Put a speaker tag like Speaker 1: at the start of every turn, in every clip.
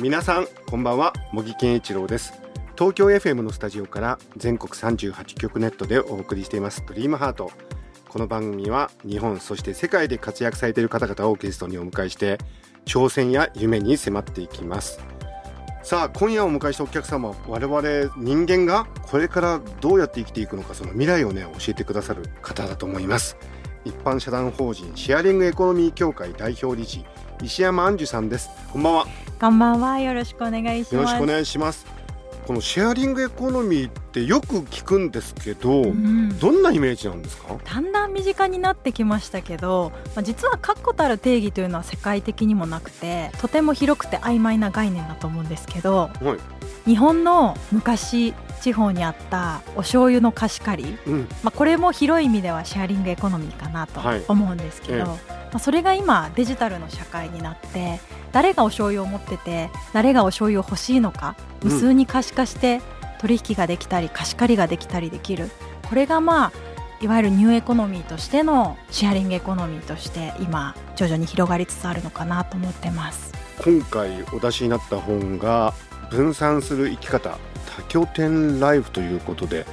Speaker 1: 皆さんこんばんは。茂木健一郎です。東京 FM のスタジオから全国38局ネットでお送りしています。ドリームハート。この番組は日本そして世界で活躍されている方々をゲストにお迎えして挑戦や夢に迫っていきます。さあ今夜お迎えしたお客様我々人間がこれからどうやって生きていくのかその未来をね教えてくださる方だと思います。一般社団法人シェアリングエコノミー協会代表理事石山杏樹さんですこんばんは
Speaker 2: こんばんは。よろしくお願いします。
Speaker 1: よろしくお願いします。このシェアリングエコノミーってよく聞くんですけど、
Speaker 2: うん
Speaker 1: どんなイメージなんですか？
Speaker 2: だんだん身近になってきましたけど、まあ、実は確固たる定義というのは世界的にもなくてとても広くて曖昧な概念だと思うんですけど
Speaker 1: はい。
Speaker 2: 日本の昔地方にあったお醤油の貸し借り、
Speaker 1: うん。
Speaker 2: まあ、これも広い意味ではシェアリングエコノミーかなと
Speaker 1: はい。
Speaker 2: 思うんですけど、
Speaker 1: ええ。
Speaker 2: まあ、それが今デジタルの社会になって誰がお醤油を持ってて誰がお醤油を欲しいのか
Speaker 1: うん。
Speaker 2: 無数に可視化して取引ができたり貸し借りができたりできる。これがまあいわゆるニューエコノミーとしてのシェアリングエコノミーとして今徐々に広がりつつあるのかなと思ってます。
Speaker 1: 今回お出しになった本が分散する生き方多拠点ライフということで、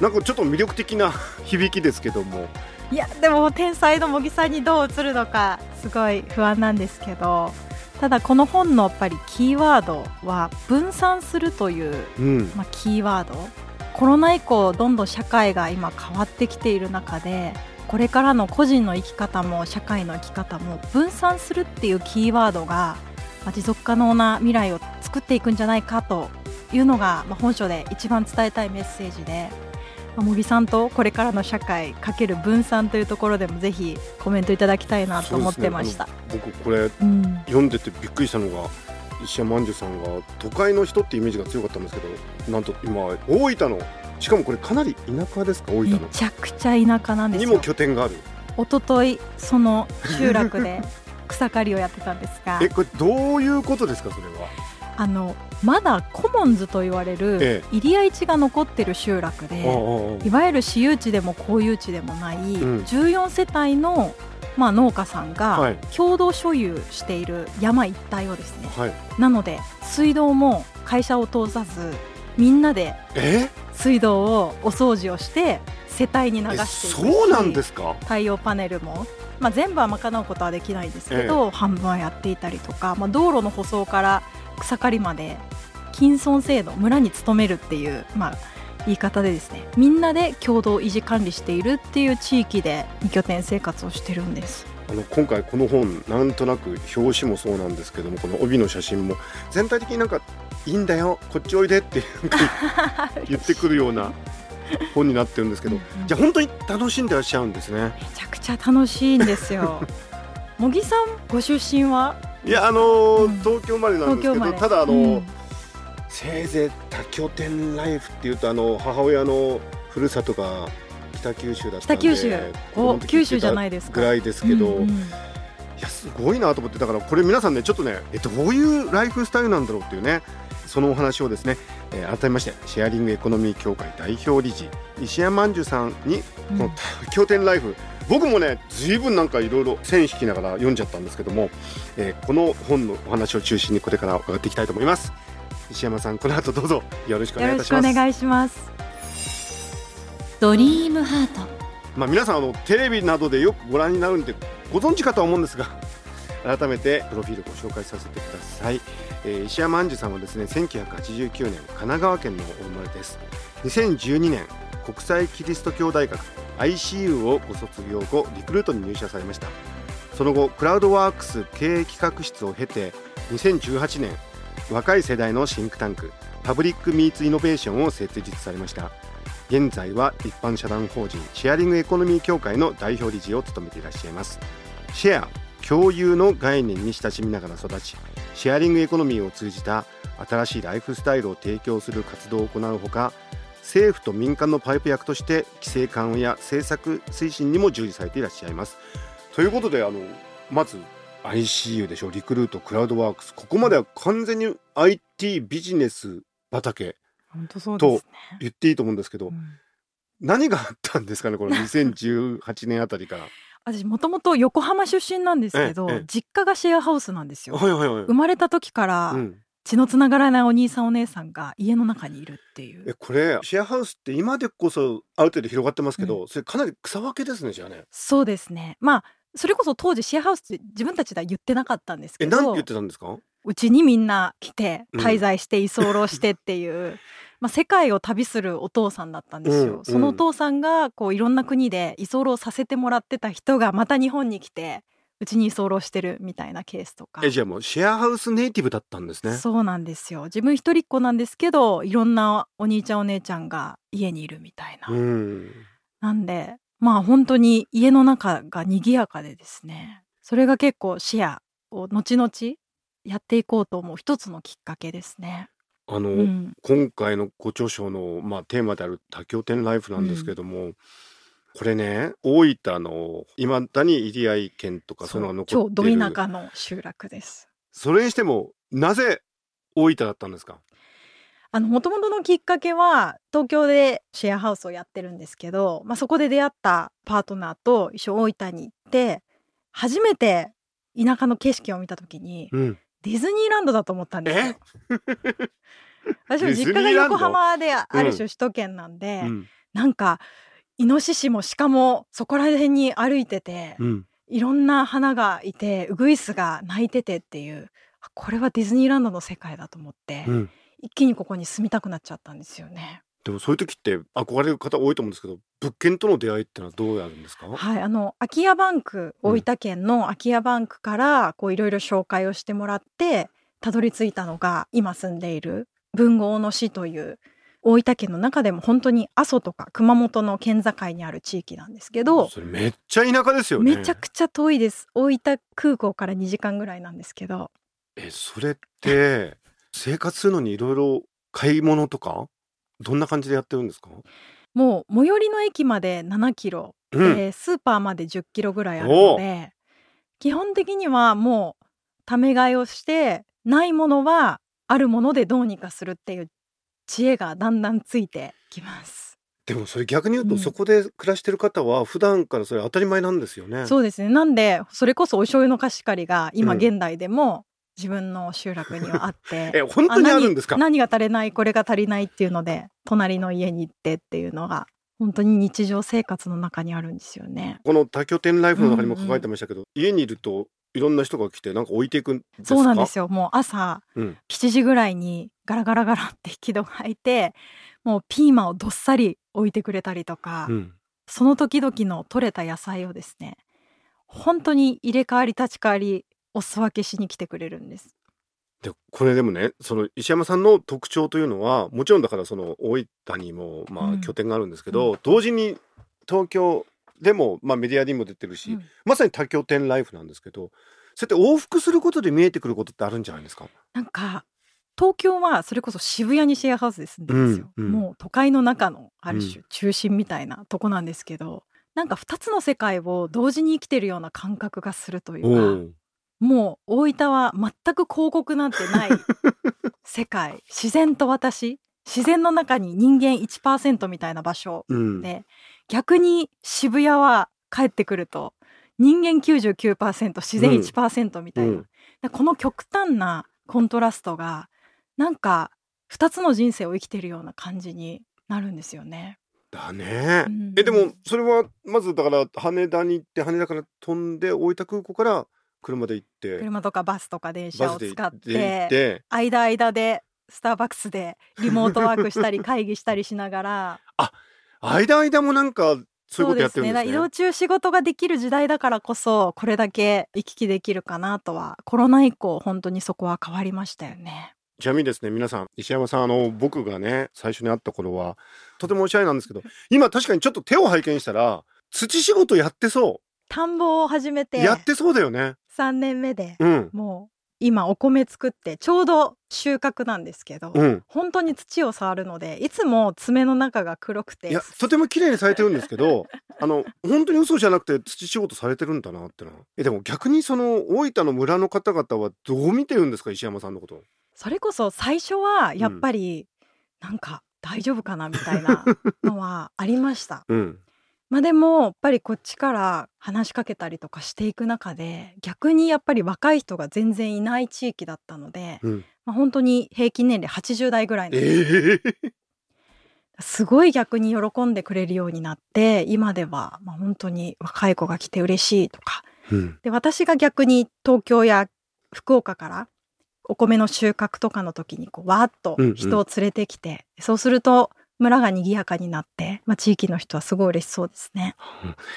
Speaker 1: なんかちょっと魅力的な響きですけども、
Speaker 2: いやでも天才の茂木さんにどう映るのかすごい不安なんですけどただこの本のやっぱりキーワードは分散するという、
Speaker 1: うん。
Speaker 2: まあ、キーワードコロナ以降どんどん社会が今変わってきている中でこれからの個人の生き方も社会の生き方も分散するっていうキーワードが、まあ、持続可能な未来を作っていくんじゃないかというのが、まあ、本書で一番伝えたいメッセージで。まあ茂木さんとこれからの社会かける分散というところでもぜひコメントいただきたいなと思ってました。
Speaker 1: ね僕これ
Speaker 2: うん
Speaker 1: 読んでてびっくりしたのが。石山杏樹さんが都会の人ってイメージが強かったんですけどなんと今大分のしかもこれかなり田舎ですか大分
Speaker 2: め
Speaker 1: の
Speaker 2: ちゃくちゃ田舎なんですよ
Speaker 1: にも。拠点がある
Speaker 2: 一昨日その集落で 草刈りをやってたんですが。
Speaker 1: えこれどういうことですかそれは？
Speaker 2: あのまだコモンズと言われる
Speaker 1: え
Speaker 2: 入り合い地が残ってる集落で、いわゆる私有地でも公有地でもない
Speaker 1: ん。
Speaker 2: 14世帯の、まあ、農家さんが
Speaker 1: はい。
Speaker 2: 共同所有している山一帯をですね
Speaker 1: はい。
Speaker 2: なので水道も会社を通さずみんなで
Speaker 1: え？
Speaker 2: 水道をお掃除をして世帯に流
Speaker 1: え
Speaker 2: して
Speaker 1: そうなんですか？
Speaker 2: 太陽パネルも、まあ、全部は賄うことはできないんですけど、半分はやっていたりとか、まあ、道路の舗装から草刈りまで金村制度村に勤めるっていう、まあ、言い方でですねみんなで共同維持管理しているっていう地域で二拠点生活をしてるんです。
Speaker 1: あの今回この本なんとなく表紙もそうなんですけどもこの帯の写真も全体的になんかいいんだよこっちおいでって 言ってくるような本になってるんですけど
Speaker 2: うん
Speaker 1: じゃあ本当に楽しんでらっしゃるんですね。
Speaker 2: めちゃくちゃ楽しいんですよ。茂木さんご出身は？い
Speaker 1: やあのー
Speaker 2: うん。
Speaker 1: 東京生まれなんですけどただあの、
Speaker 2: うん。
Speaker 1: せいぜい多拠点ライフっていうとあの母親のふるさとが北九州だったんで
Speaker 2: 北九州。
Speaker 1: 子供の時
Speaker 2: 九州じゃないですか。
Speaker 1: ぐらいですけど、
Speaker 2: うんうん。
Speaker 1: いやすごいなと思ってだからこれ皆さんねちょっとねえどういうライフスタイルなんだろうっていうねそのお話をですね、えー改めましてシェアリングエコノミー協会代表理事石山万寿さんにこの多拠点ライフ、僕もねずいぶんなんかいろいろ線引きながら読んじゃったんですけども、えーこの本のお話を中心にこれから伺っていきたいと思います。石山さんこの後どうぞよろしくお願いいたします。
Speaker 2: 願いします。
Speaker 3: ドリームハート。
Speaker 1: まあ、皆さんあのテレビなどでよくご覧になるんでご存知かとは思うんですが改めてプロフィールご紹介させてください、え石山アンジュさんはですね1989年神奈川県のお生まれです。2012年国際キリスト教大学 ICU をご卒業後リクルートに入社されました。その後クラウドワークス経営企画室を経て2018年若い世代のシンクタンク Public Meets Innovation を設立されました。現在は一般社団法人シェアリングエコノミー協会の代表理事を務めていらっしゃいます。シェア共有の概念に親しみながら育ちシェアリングエコノミーを通じた新しいライフスタイルを提供する活動を行うほか政府と民間のパイプ役として規制緩和や政策推進にも従事されていらっしゃいます。ということであのまず ICU でしょリクルートクラウドワークスここまでは完全に IT ビジネス畑
Speaker 2: 本当そうですね。
Speaker 1: 言っていいと思うんですけど、
Speaker 2: うん
Speaker 1: 何があったんですかねこの2018年あたりから。
Speaker 2: 私もともと横浜出身なんですけど、
Speaker 1: ええ
Speaker 2: 実家がシェアハウスなんですよ。
Speaker 1: はいはいはい。
Speaker 2: 生まれた時から
Speaker 1: うん、
Speaker 2: 血のつながらないお兄さんお姉さんが家の中にいるっていう。
Speaker 1: えこれシェアハウスって今でこそある程度広がってますけど、それかなり草分けですねじゃあね。
Speaker 2: そうですね。まあそれこそ当時シェアハウスって自分たちでは言ってなかったんですけど
Speaker 1: えなんて言ってたんですか？
Speaker 2: うちにみんな来て
Speaker 1: うん
Speaker 2: 滞在して居候してっていう、まあ、世界を旅するお父さんだったんですよ。
Speaker 1: うん
Speaker 2: そのお父さんがこういろんな国で居候させてもらってた人がまた日本に来てうちに居候してるみたいなケースとか。
Speaker 1: えじゃあもうシェアハウスネイティブだったんですね。
Speaker 2: そうなんですよ自分一人っ子なんですけどいろんなお兄ちゃんお姉ちゃんが家にいるみたいな、
Speaker 1: うん。
Speaker 2: なんでまあ本当に家の中が賑やかでですねそれが結構シェアを後々やっていこうと思う一つのきっかけですね。
Speaker 1: あの、
Speaker 2: うん、
Speaker 1: 今回のご著書のまあテーマである多拠点ライフなんですけども。これね大分のいまだに入合県とかそう。いうのが残ってる。
Speaker 2: 田舎の集落です。
Speaker 1: それにしてもなぜ大分だったんですか？
Speaker 2: あの元々のきっかけは東京でシェアハウスをやってるんですけど、まあ、そこで出会ったパートナーと一緒に大分に行って初めて田舎の景色を見た時に
Speaker 1: うん
Speaker 2: ディズニーランドだと思ったんですよ。私も実家が横浜である種首都圏なんで、
Speaker 1: うん。
Speaker 2: なんかイノシシもシカもそこら辺に歩いてて、
Speaker 1: うん。
Speaker 2: いろんな花がいてウグイスが鳴いててっていうあこれはディズニーランドの世界だと思って、
Speaker 1: うん。
Speaker 2: 一気にここに住みたくなっちゃったんですよね。
Speaker 1: でもそういう時って憧れる方多いと思うんですけど物件との出会いってのはどうやるんですか？
Speaker 2: はい、あの空き家バンク
Speaker 1: うん
Speaker 2: 大分県の空き家バンクからこういろいろ紹介をしてもらってたどり着いたのが今住んでいる豊後大野市という大分県の中でも本当に阿蘇とか熊本の県境にある地域なんですけど、
Speaker 1: それめっちゃ田舎ですよね。
Speaker 2: めちゃくちゃ遠いです。大分空港から2時間ぐらいなんですけど。
Speaker 1: えそれって生活するのにいろいろ買い物とか？どんな感じでやってるんですか？
Speaker 2: もう最寄りの駅まで7キロ
Speaker 1: うん。
Speaker 2: でスーパーまで10キロぐらいあるので基本的にはもうため買いをしてないものはあるものでどうにかするっていう知恵がだんだんついてきます。
Speaker 1: でもそれ逆に言うと、
Speaker 2: うん。
Speaker 1: そこで暮らしてる方は普段からそれ当たり前なんですよね。
Speaker 2: そうですね。なんでそれこそお醤油の貸し借りが今
Speaker 1: うん。
Speaker 2: 現代でも自分の集落にはあって、
Speaker 1: え本当にあるんですか？
Speaker 2: 何何が足りないこれが足りないっていうので隣の家に行ってっていうのが本当に日常生活の中にあるんですよね。
Speaker 1: この多拠点ライフの中にも書かれてましたけど、家にいるといろんな人が来てなんか置いていくんですか？
Speaker 2: そうなんですよ。もう朝
Speaker 1: うん。
Speaker 2: 7時ぐらいにガラガラガラって引き戸が開いてもうピーマンをどっさり置いてくれたりとか、
Speaker 1: うん。
Speaker 2: その時々の取れた野菜をですね本当に入れ替わり立ち替わりお裾分けしに来てくれるんです。
Speaker 1: でこれでもねその石山さんの特徴というのはもちろんだからその大分にもま
Speaker 2: うん。
Speaker 1: あ拠点があるんですけど、同時に東京でもまあメディアにも出てるし、
Speaker 2: うん。
Speaker 1: まさに多拠点ライフなんですけどそうやって往復することで見えてくることってあるんじゃないですか？
Speaker 2: なんか東京はそれこそ渋谷にシェアハウスで住んでるんですよ、
Speaker 1: うんうん。
Speaker 2: もう都会の中のある
Speaker 1: う
Speaker 2: 種中心みたいなとこなんですけど、なんか2つの世界を同時に生きてるような感覚がするというか、
Speaker 1: お
Speaker 2: もう大分は全く広告なんてない 世界。自然と私。自然の中に人間1%みたいな場所
Speaker 1: うん。
Speaker 2: で逆に渋谷は帰ってくると人間99%自然1%みたいな、
Speaker 1: うん。
Speaker 2: でこの極端なコントラストがなんか2つの人生を生きてるような感じになるんですよね。
Speaker 1: だね、
Speaker 2: うん。
Speaker 1: えでもそれはまずだから羽田に行って羽田から飛んで大分空港から車で行って。
Speaker 2: 車とかバスとか電車を使っ
Speaker 1: て
Speaker 2: 間間でスターバックスでリモートワークしたり 会議したりしながら。
Speaker 1: 間間もなんかそういうことやってるんですね。
Speaker 2: だから移動中仕事ができる時代だからこそこれだけ行き来できるかなとはコロナ以降本当にそこは変わりましたよね。
Speaker 1: ちなみにですね皆さん石山さんあの僕がね最初に会った頃はとてもおしゃれなんですけど今確かにちょっと手を拝見したら土仕事やってそ
Speaker 2: 田んぼを始め
Speaker 1: う
Speaker 2: て。
Speaker 1: やってそうだよね
Speaker 2: 3年目で
Speaker 1: うん。
Speaker 2: もう今お米作ってちょうど収穫なんですけど、
Speaker 1: うん。
Speaker 2: 本当に土を触るのでいつも爪の中が黒くて。
Speaker 1: いやとても綺麗にされてるんですけど あの本当に嘘じゃなくて土仕事されてるんだなってなえでも逆にその大分の村の方々はどう見てるんですか？石山さんのこと。
Speaker 2: それこそ最初はやっぱりなんか大丈夫かな？みたいなのはありました。
Speaker 1: うん
Speaker 2: まあでもやっぱりこっちから話しかけたりとかしていく中で逆にやっぱり若い人が全然いない地域だったので、
Speaker 1: うん。
Speaker 2: まあ、本当に平均年齢80代ぐらいの
Speaker 1: ええ。
Speaker 2: すごい逆に喜んでくれるようになって今ではまあ本当に若い子が来て嬉しいとか。
Speaker 1: うん。
Speaker 2: で私が逆に東京や福岡からお米の収穫とかの時にこうわーっと人を連れてきて、そうすると村が賑やかになって、まあ、地域の人はすごい嬉しそうですね。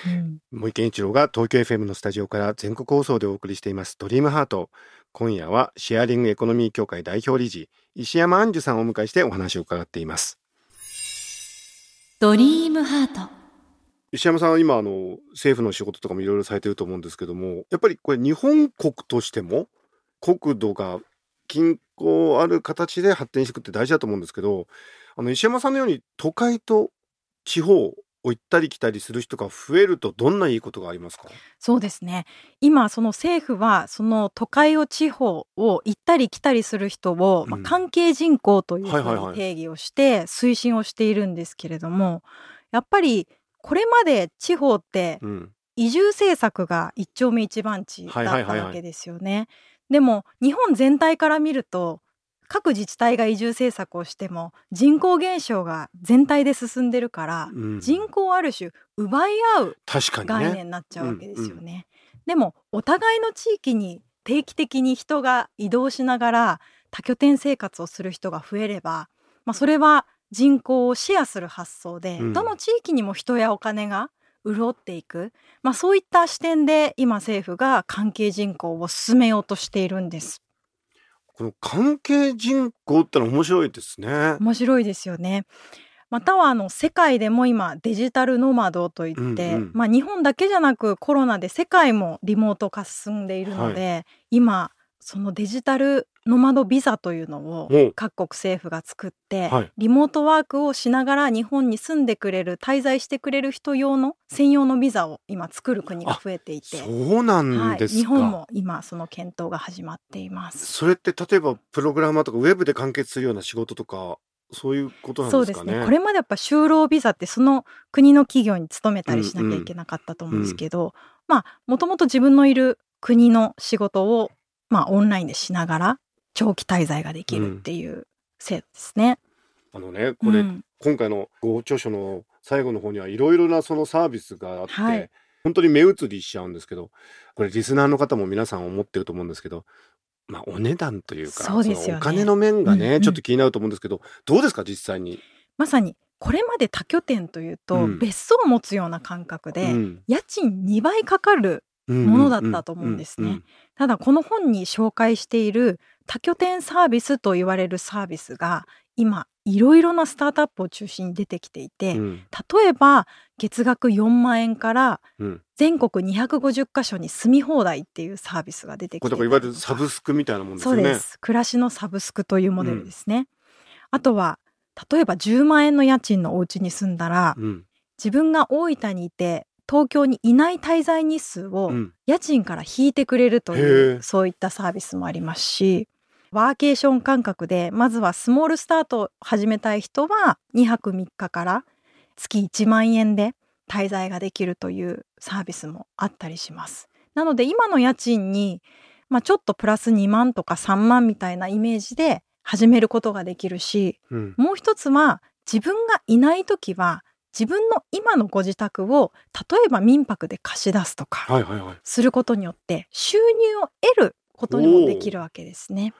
Speaker 2: うん。
Speaker 1: 森健一郎が東京 FM のスタジオから全国放送でお送りしていますドリームハート。今夜はシェアリングエコノミー協会代表理事石山杏樹さんをお迎えしてお話を伺っています。
Speaker 3: ドリームハート。
Speaker 1: 石山さんは今あの政府の仕事とかもいろいろされてると思うんですけどもやっぱりこれ日本国としても国土が均衡ある形で発展していくって大事だと思うんですけどあの石山さんのように都会と地方を行ったり来たりする人が増えるとどんないいことがありますか？
Speaker 2: そうですね。今その政府はその都会を地方を行ったり来たりする人を、まあ
Speaker 1: うん
Speaker 2: 関係人口というふうに定義をして推進をしているんですけれどもやっぱりこれまで地方って
Speaker 1: うん。
Speaker 2: 移住政策が一丁目一番地だったわけですよね。でも日本全体から見ると各自治体が移住政策をしても人口減少が全体で進んでるから、
Speaker 1: うん。
Speaker 2: 人口をある種奪い合う概
Speaker 1: ね。
Speaker 2: 念になっちゃうわけですよね。でもお互いの地域に定期的に人が移動しながら多拠点生活をする人が増えれば、まあ、それは人口をシェアする発想で、
Speaker 1: うん。
Speaker 2: どの地域にも人やお金が潤っていく、まあ、そういった視点で今政府が関係人口を進めようとしているんです。
Speaker 1: この関係人口ってのは面白いですね。
Speaker 2: 面白いですよね。またはあの世界でも今デジタルノマドといって、
Speaker 1: うんうん
Speaker 2: まあ、日本だけじゃなくコロナで世界もリモート化進んでいるので、今そのデジタルノマドビザというのを
Speaker 1: お
Speaker 2: 各国政府が作って、
Speaker 1: はい
Speaker 2: リモートワークをしながら日本に住んでくれる滞在してくれる人用の専用のビザを今作る国が増えていて。
Speaker 1: そうなん
Speaker 2: はい、
Speaker 1: ですか。
Speaker 2: 日本も今その検討が始まっています。
Speaker 1: それって例えばプログラマーとかウェブで完結するような仕事とかそういうことなん
Speaker 2: そう
Speaker 1: でかね。
Speaker 2: ですすねこれまでやっぱ就労ビザってその国の企業に勤めたりしなきゃいけなかったと思うんですけど、まあもともと自分のいる国の仕事をまあオンラインでしながら長期滞在ができるっていう制度ですね。
Speaker 1: あのねこれ、
Speaker 2: うん
Speaker 1: 今回のご著書の最後の方にはいろいろなそのサービスがあって、
Speaker 2: はい
Speaker 1: 本当に目移りしちゃうんですけどこれリスナーの方も皆さん思ってると思うんですけど。まあ、お値段というか
Speaker 2: そうですよね
Speaker 1: のお金の面がね、
Speaker 2: うんうん
Speaker 1: ちょっと気になると思うんですけどどうですか実際に？
Speaker 2: まさにこれまで多拠点というと、
Speaker 1: うん
Speaker 2: 別荘を持つような感覚で、
Speaker 1: うん
Speaker 2: 家賃2倍かかるものだったと思うんですね。ただこの本に紹介している多拠点サービスと言われるサービスが今いろいろなスタートアップを中心に出てきていて、
Speaker 1: うん。うん
Speaker 2: 例えば月額4万円から
Speaker 1: うん。
Speaker 2: 全国250カ所に住み放題っていうサービスが出てきて
Speaker 1: いわゆるサブスクみたいなもんですよね。
Speaker 2: そうです。暮らしのサブスクというモデルですね、あとは例えば10万円の家賃のお家に住んだら、
Speaker 1: うん。
Speaker 2: 自分が大分にいて東京にいない滞在日数を
Speaker 1: うん。
Speaker 2: 家賃から引いてくれるとい
Speaker 1: へ
Speaker 2: う、
Speaker 1: え。
Speaker 2: そういったサービスもありますしワーケーション感覚でまずはスモールスタートを始めたい人は2泊3日から月1万円で滞在ができるというサービスもあったりします。なので今の家賃に、まあ、ちょっとプラス2万とか3万みたいなイメージで始めることができるし
Speaker 1: うん。
Speaker 2: もう一つは自分がいない時は自分の今のご自宅を例えば民泊で貸し出すとか
Speaker 1: はいはいはい。
Speaker 2: することによって収入を得ることにもできるわけですね。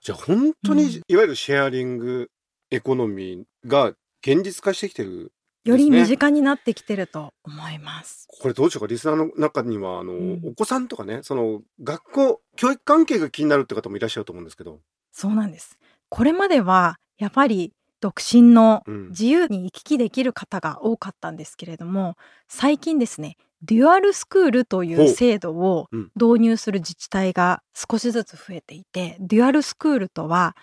Speaker 1: じゃあ本当に、
Speaker 2: うん
Speaker 1: いわゆるシェアリングエコノミーが現実化してきてる
Speaker 2: より身近になってきてると思います。
Speaker 1: これどうでしょうかリスナーの中にはあの、
Speaker 2: ん
Speaker 1: お子さんとかねその学校教育関係が気になるって方もいらっしゃると思うんですけど、
Speaker 2: そうなんです。これまではやっぱり独身の
Speaker 1: うん。
Speaker 2: 自由に行き来できる方が多かったんですけれども最近ですねデュアルスクールという制度を導入する自治体が少しずつ増えていて、デュアルスクールとは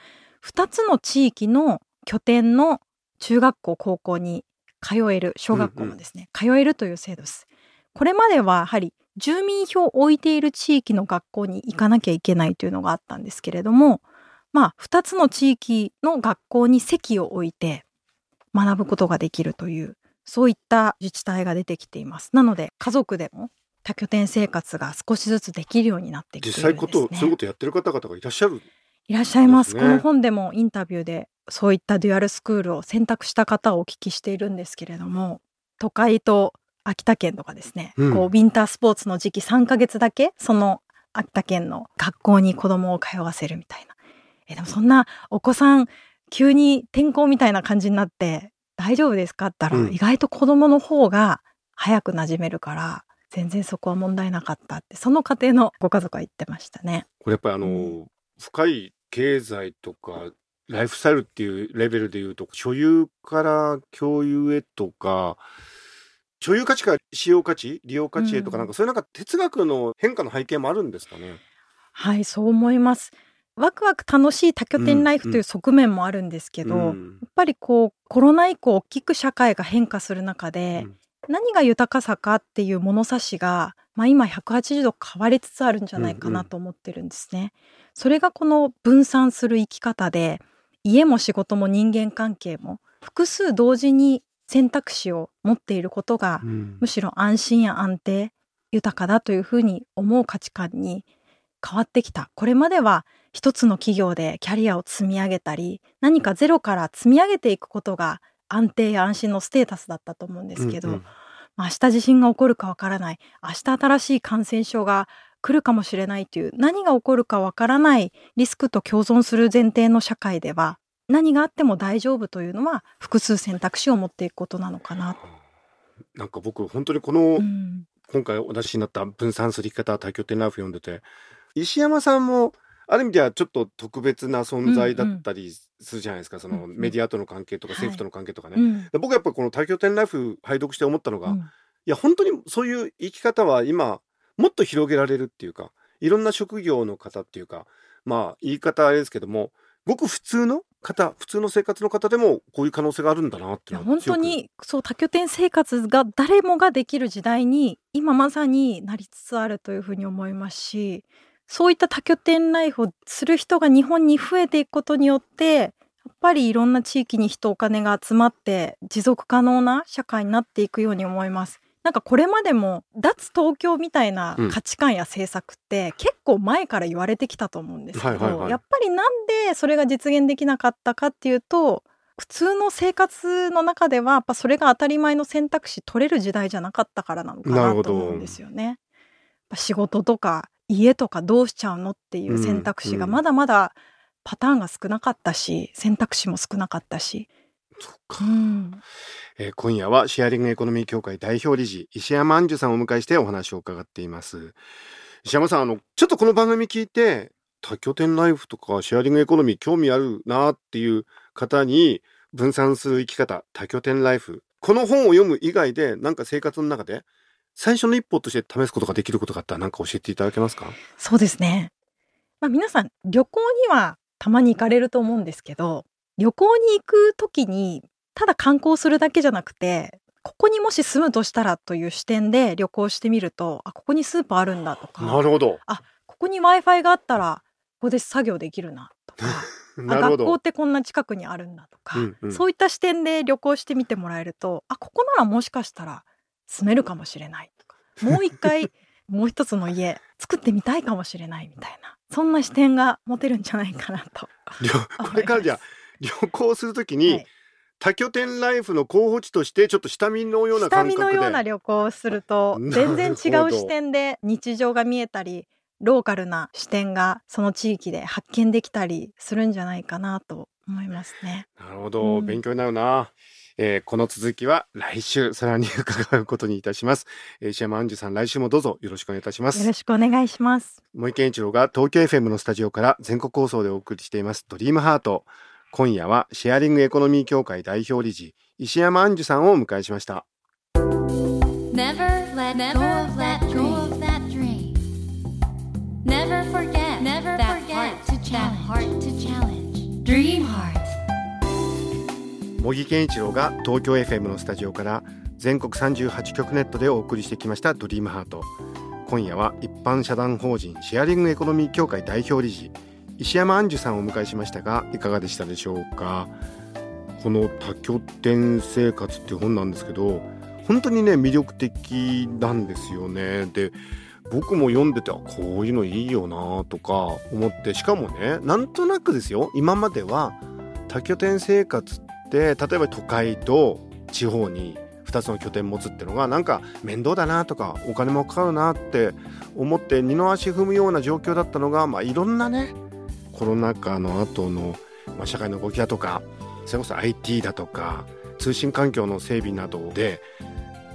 Speaker 2: 2つの地域の拠点の中学校高校に通える小学校もですね、通えるという制度です。これまではやはり住民票を置いている地域の学校に行かなきゃいけないというのがあったんですけれどもまあ2つの地域の学校に席を置いて学ぶことができるというそういった自治体が出てきています。なので家族でも多拠点生活が少しずつできるようになってきているんです、ね。
Speaker 1: 実際こと、そういうことやってる方々がいらっしゃる。
Speaker 2: いらっしゃいます。この本でもインタビューでそういったデュアルスクールを選択した方をお聞きしているんですけれども、都会と秋田県とかですね、
Speaker 1: うん
Speaker 2: こうウィンタースポーツの時期3ヶ月だけその秋田県の学校に子供を通わせるみたいな。えでもそんなお子さん急に転校みたいな感じになって大丈夫ですか？って言ったら、
Speaker 1: うん
Speaker 2: 意外と子供の方が早く馴染めるから全然そこは問題なかったってその家庭のご家族は言ってましたね。
Speaker 1: これやっぱりあの、
Speaker 2: う
Speaker 1: 深い経済とかライフスタイルっていうレベルで言うと所有から共有へとか所有価値から使用価値利用価値へとか、
Speaker 2: うん
Speaker 1: なんかそういうなんか哲学の変化の背景もあるんですかね？
Speaker 2: はい、そう思います。ワクワク楽しい多拠点ライフという側面もあるんですけど、やっ
Speaker 1: うん
Speaker 2: ぱりこうコロナ以降大きく社会が変化する中で、
Speaker 1: うん。
Speaker 2: 何が豊かさかっていう物差しが、まあ、今180度変わりつつあるんじゃないかなと思ってるんですね。それがこの分散する生き方で家も仕事も人間関係も複数同時に選択肢を持っていることが
Speaker 1: うん。
Speaker 2: むしろ安心や安定豊かだというふうに思う価値観に変わってきた。これまでは一つの企業でキャリアを積み上げたり何かゼロから積み上げていくことが安定や安心のステータスだったと思うんですけど、
Speaker 1: うんうん。
Speaker 2: まあ明日地震が起こるかわからない。明日新しい感染症が来るかもしれないという何が起こるかわからないリスクと共存する前提の社会では何があっても大丈夫というのは複数選択肢を持っていくことなのかな。
Speaker 1: なんか僕本当にこの、
Speaker 2: うん。
Speaker 1: 今回お出しになった分散する生き方多拠点ライフ読んでて石山さんもある意味ではちょっと特別な存在だったりするじゃないですか、その
Speaker 2: うんうん。
Speaker 1: メディアとの関係とか
Speaker 2: はい
Speaker 1: 政府との関係とかね、
Speaker 2: うん
Speaker 1: で僕はやっぱりこの多拠点ライフ拝読して思ったのが、い
Speaker 2: うん。
Speaker 1: や本当にそういう生き方は今もっと広げられるっていうかいろんな職業の方っていうかまあ言い方あれですけどもごく普通の方普通の生活の方でもこういう可能性があるんだなって
Speaker 2: い本当にそう多拠点生活が誰もができる時代に今まさになりつつあるというふうに思いますしそういった多拠点ライフをする人が日本に増えていくことによってやっぱりいろんな地域に人お金が集まって持続可能な社会になっていくように思います。なんかこれまでも脱東京みたいな価値観や政策って結構前から言われてきたと思うんですけど、やっぱりなんでそれが実現できなかったかっていうと普通の生活の中ではやっぱそれが当たり前の選択肢取れる時代じゃなかったからなのかなと思うんですよね。仕事とか家とかどうしちゃうのっていう選択肢が
Speaker 1: うん。
Speaker 2: まだまだパターンが少なかったし選択肢も少なかったし。
Speaker 1: そっ
Speaker 2: う
Speaker 1: か
Speaker 2: ん。
Speaker 1: えー今夜はシェアリングエコノミー協会代表理事石山杏樹さんをお迎えしてお話を伺っています。石山さんあのちょっとこの番組聞いて多拠点ライフとかシェアリングエコノミー興味あるなっていう方に分散する生き方多拠点ライフこの本を読む以外でなんか生活の中で最初の一歩として試すことができることがあったら何か教えていただけますか？
Speaker 2: そうですね。まあ皆さん旅行にはたまに行かれると思うんですけど旅行に行く時にただ観光するだけじゃなくてここにもし住むとしたらという視点で旅行してみるとあここにスーパーあるんだとか
Speaker 1: なるほど。
Speaker 2: ここに w i f i があったらここで作業できるなとかあ
Speaker 1: なるほど。
Speaker 2: 学校ってこんな近くにあるんだとか、
Speaker 1: うんうん。
Speaker 2: そういった視点で旅行してみてもらえるとあここならもしかしたら住めるかもしれないとか。もう一回 もう一つの家作ってみたいかもしれないみたいな。そんな視点が持てるんじゃないかなと。
Speaker 1: 旅これからじゃあ旅行するときに、
Speaker 2: はい。
Speaker 1: 多拠点ライフの候補地としてちょっと下見のような
Speaker 2: 下見
Speaker 1: 感覚で。
Speaker 2: のような旅行をすると全
Speaker 1: ど。
Speaker 2: 然違う視点で日常が見えたりローカルな視点がその地域で発見できたりするんじゃないかなと思いますね。
Speaker 1: なるほど、
Speaker 2: うん。
Speaker 1: 勉強になるな、えーこの続きは来週さらに伺うことにいたします、えー石山杏樹さん来週もどうぞよろしくお願いいたします
Speaker 2: よろしくお願いします。
Speaker 1: 森健一郎が東京 FM のスタジオから全国放送でお送りしていますドリームハート今夜はシェアリングエコノミー協会代表理事石山杏樹さんをお迎えしました
Speaker 4: Never let go of that dream. Never forget Never that heart to challenge. heart to challenge.
Speaker 1: 茂木健一郎が東京 FM のスタジオから全国38局ネットでお送りしてきましたドリームハート。今夜は一般社団法人シェアリングエコノミー協会代表理事石山杏樹さんをお迎えしましたがいかがでしたでしょうか？この多拠点生活っていう本なんですけど本当にね魅力的なんですよね。で僕も読んでてあこういうのいいよなとか思ってしかもねなんとなくですよ。今までは多拠点生活って例えば都会と地方に2つの拠点持つっていうのがなんか面倒だなとかお金もかかるなって思って二の足踏むような状況だったのが、まあ、いろんなねコロナ禍の後の、まあ、社会の動きだとかそれこそ IT だとか通信環境の整備などで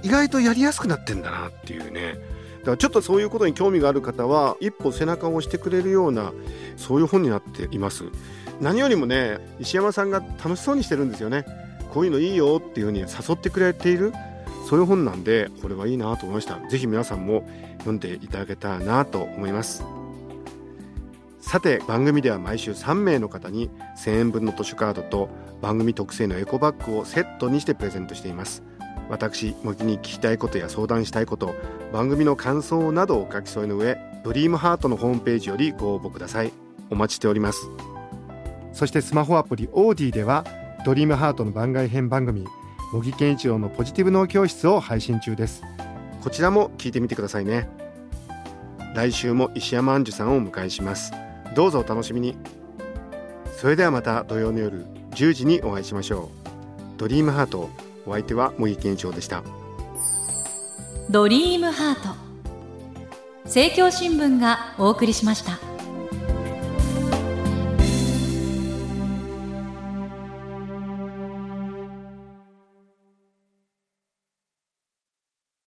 Speaker 1: 意外とやりやすくなってんだなっていうね。だからちょっとそういうことに興味がある方は一歩背中を押してくれるようなそういう本になっています。何よりもね石山さんが楽しそうにしてるんですよね。こういうのいいよっていうふうに誘ってくれている。そういう本なんでこれはいいなと思いました。ぜひ皆さんも読んでいただけたらなと思います。さて番組では毎週3名の方に1000円分の図書カードと番組特製のエコバッグをセットにしてプレゼントしています。私模擬に聞きたいことや相談したいこと番組の感想などを書き添えの上ドリームハートのホームページよりご応募ください。お待ちしております。そしてスマホアプリオーディではドリームハートの番外編番組茂木健一郎のポジティブ脳教室を配信中です。こちらも聞いてみてくださいね。来週も石山杏樹さんをお迎えします。どうぞお楽しみに。それではまた土曜の夜10時にお会いしましょう。ドリームハートお相手は茂木健一郎でした。
Speaker 3: ドリームハート。政教新聞がお送りしました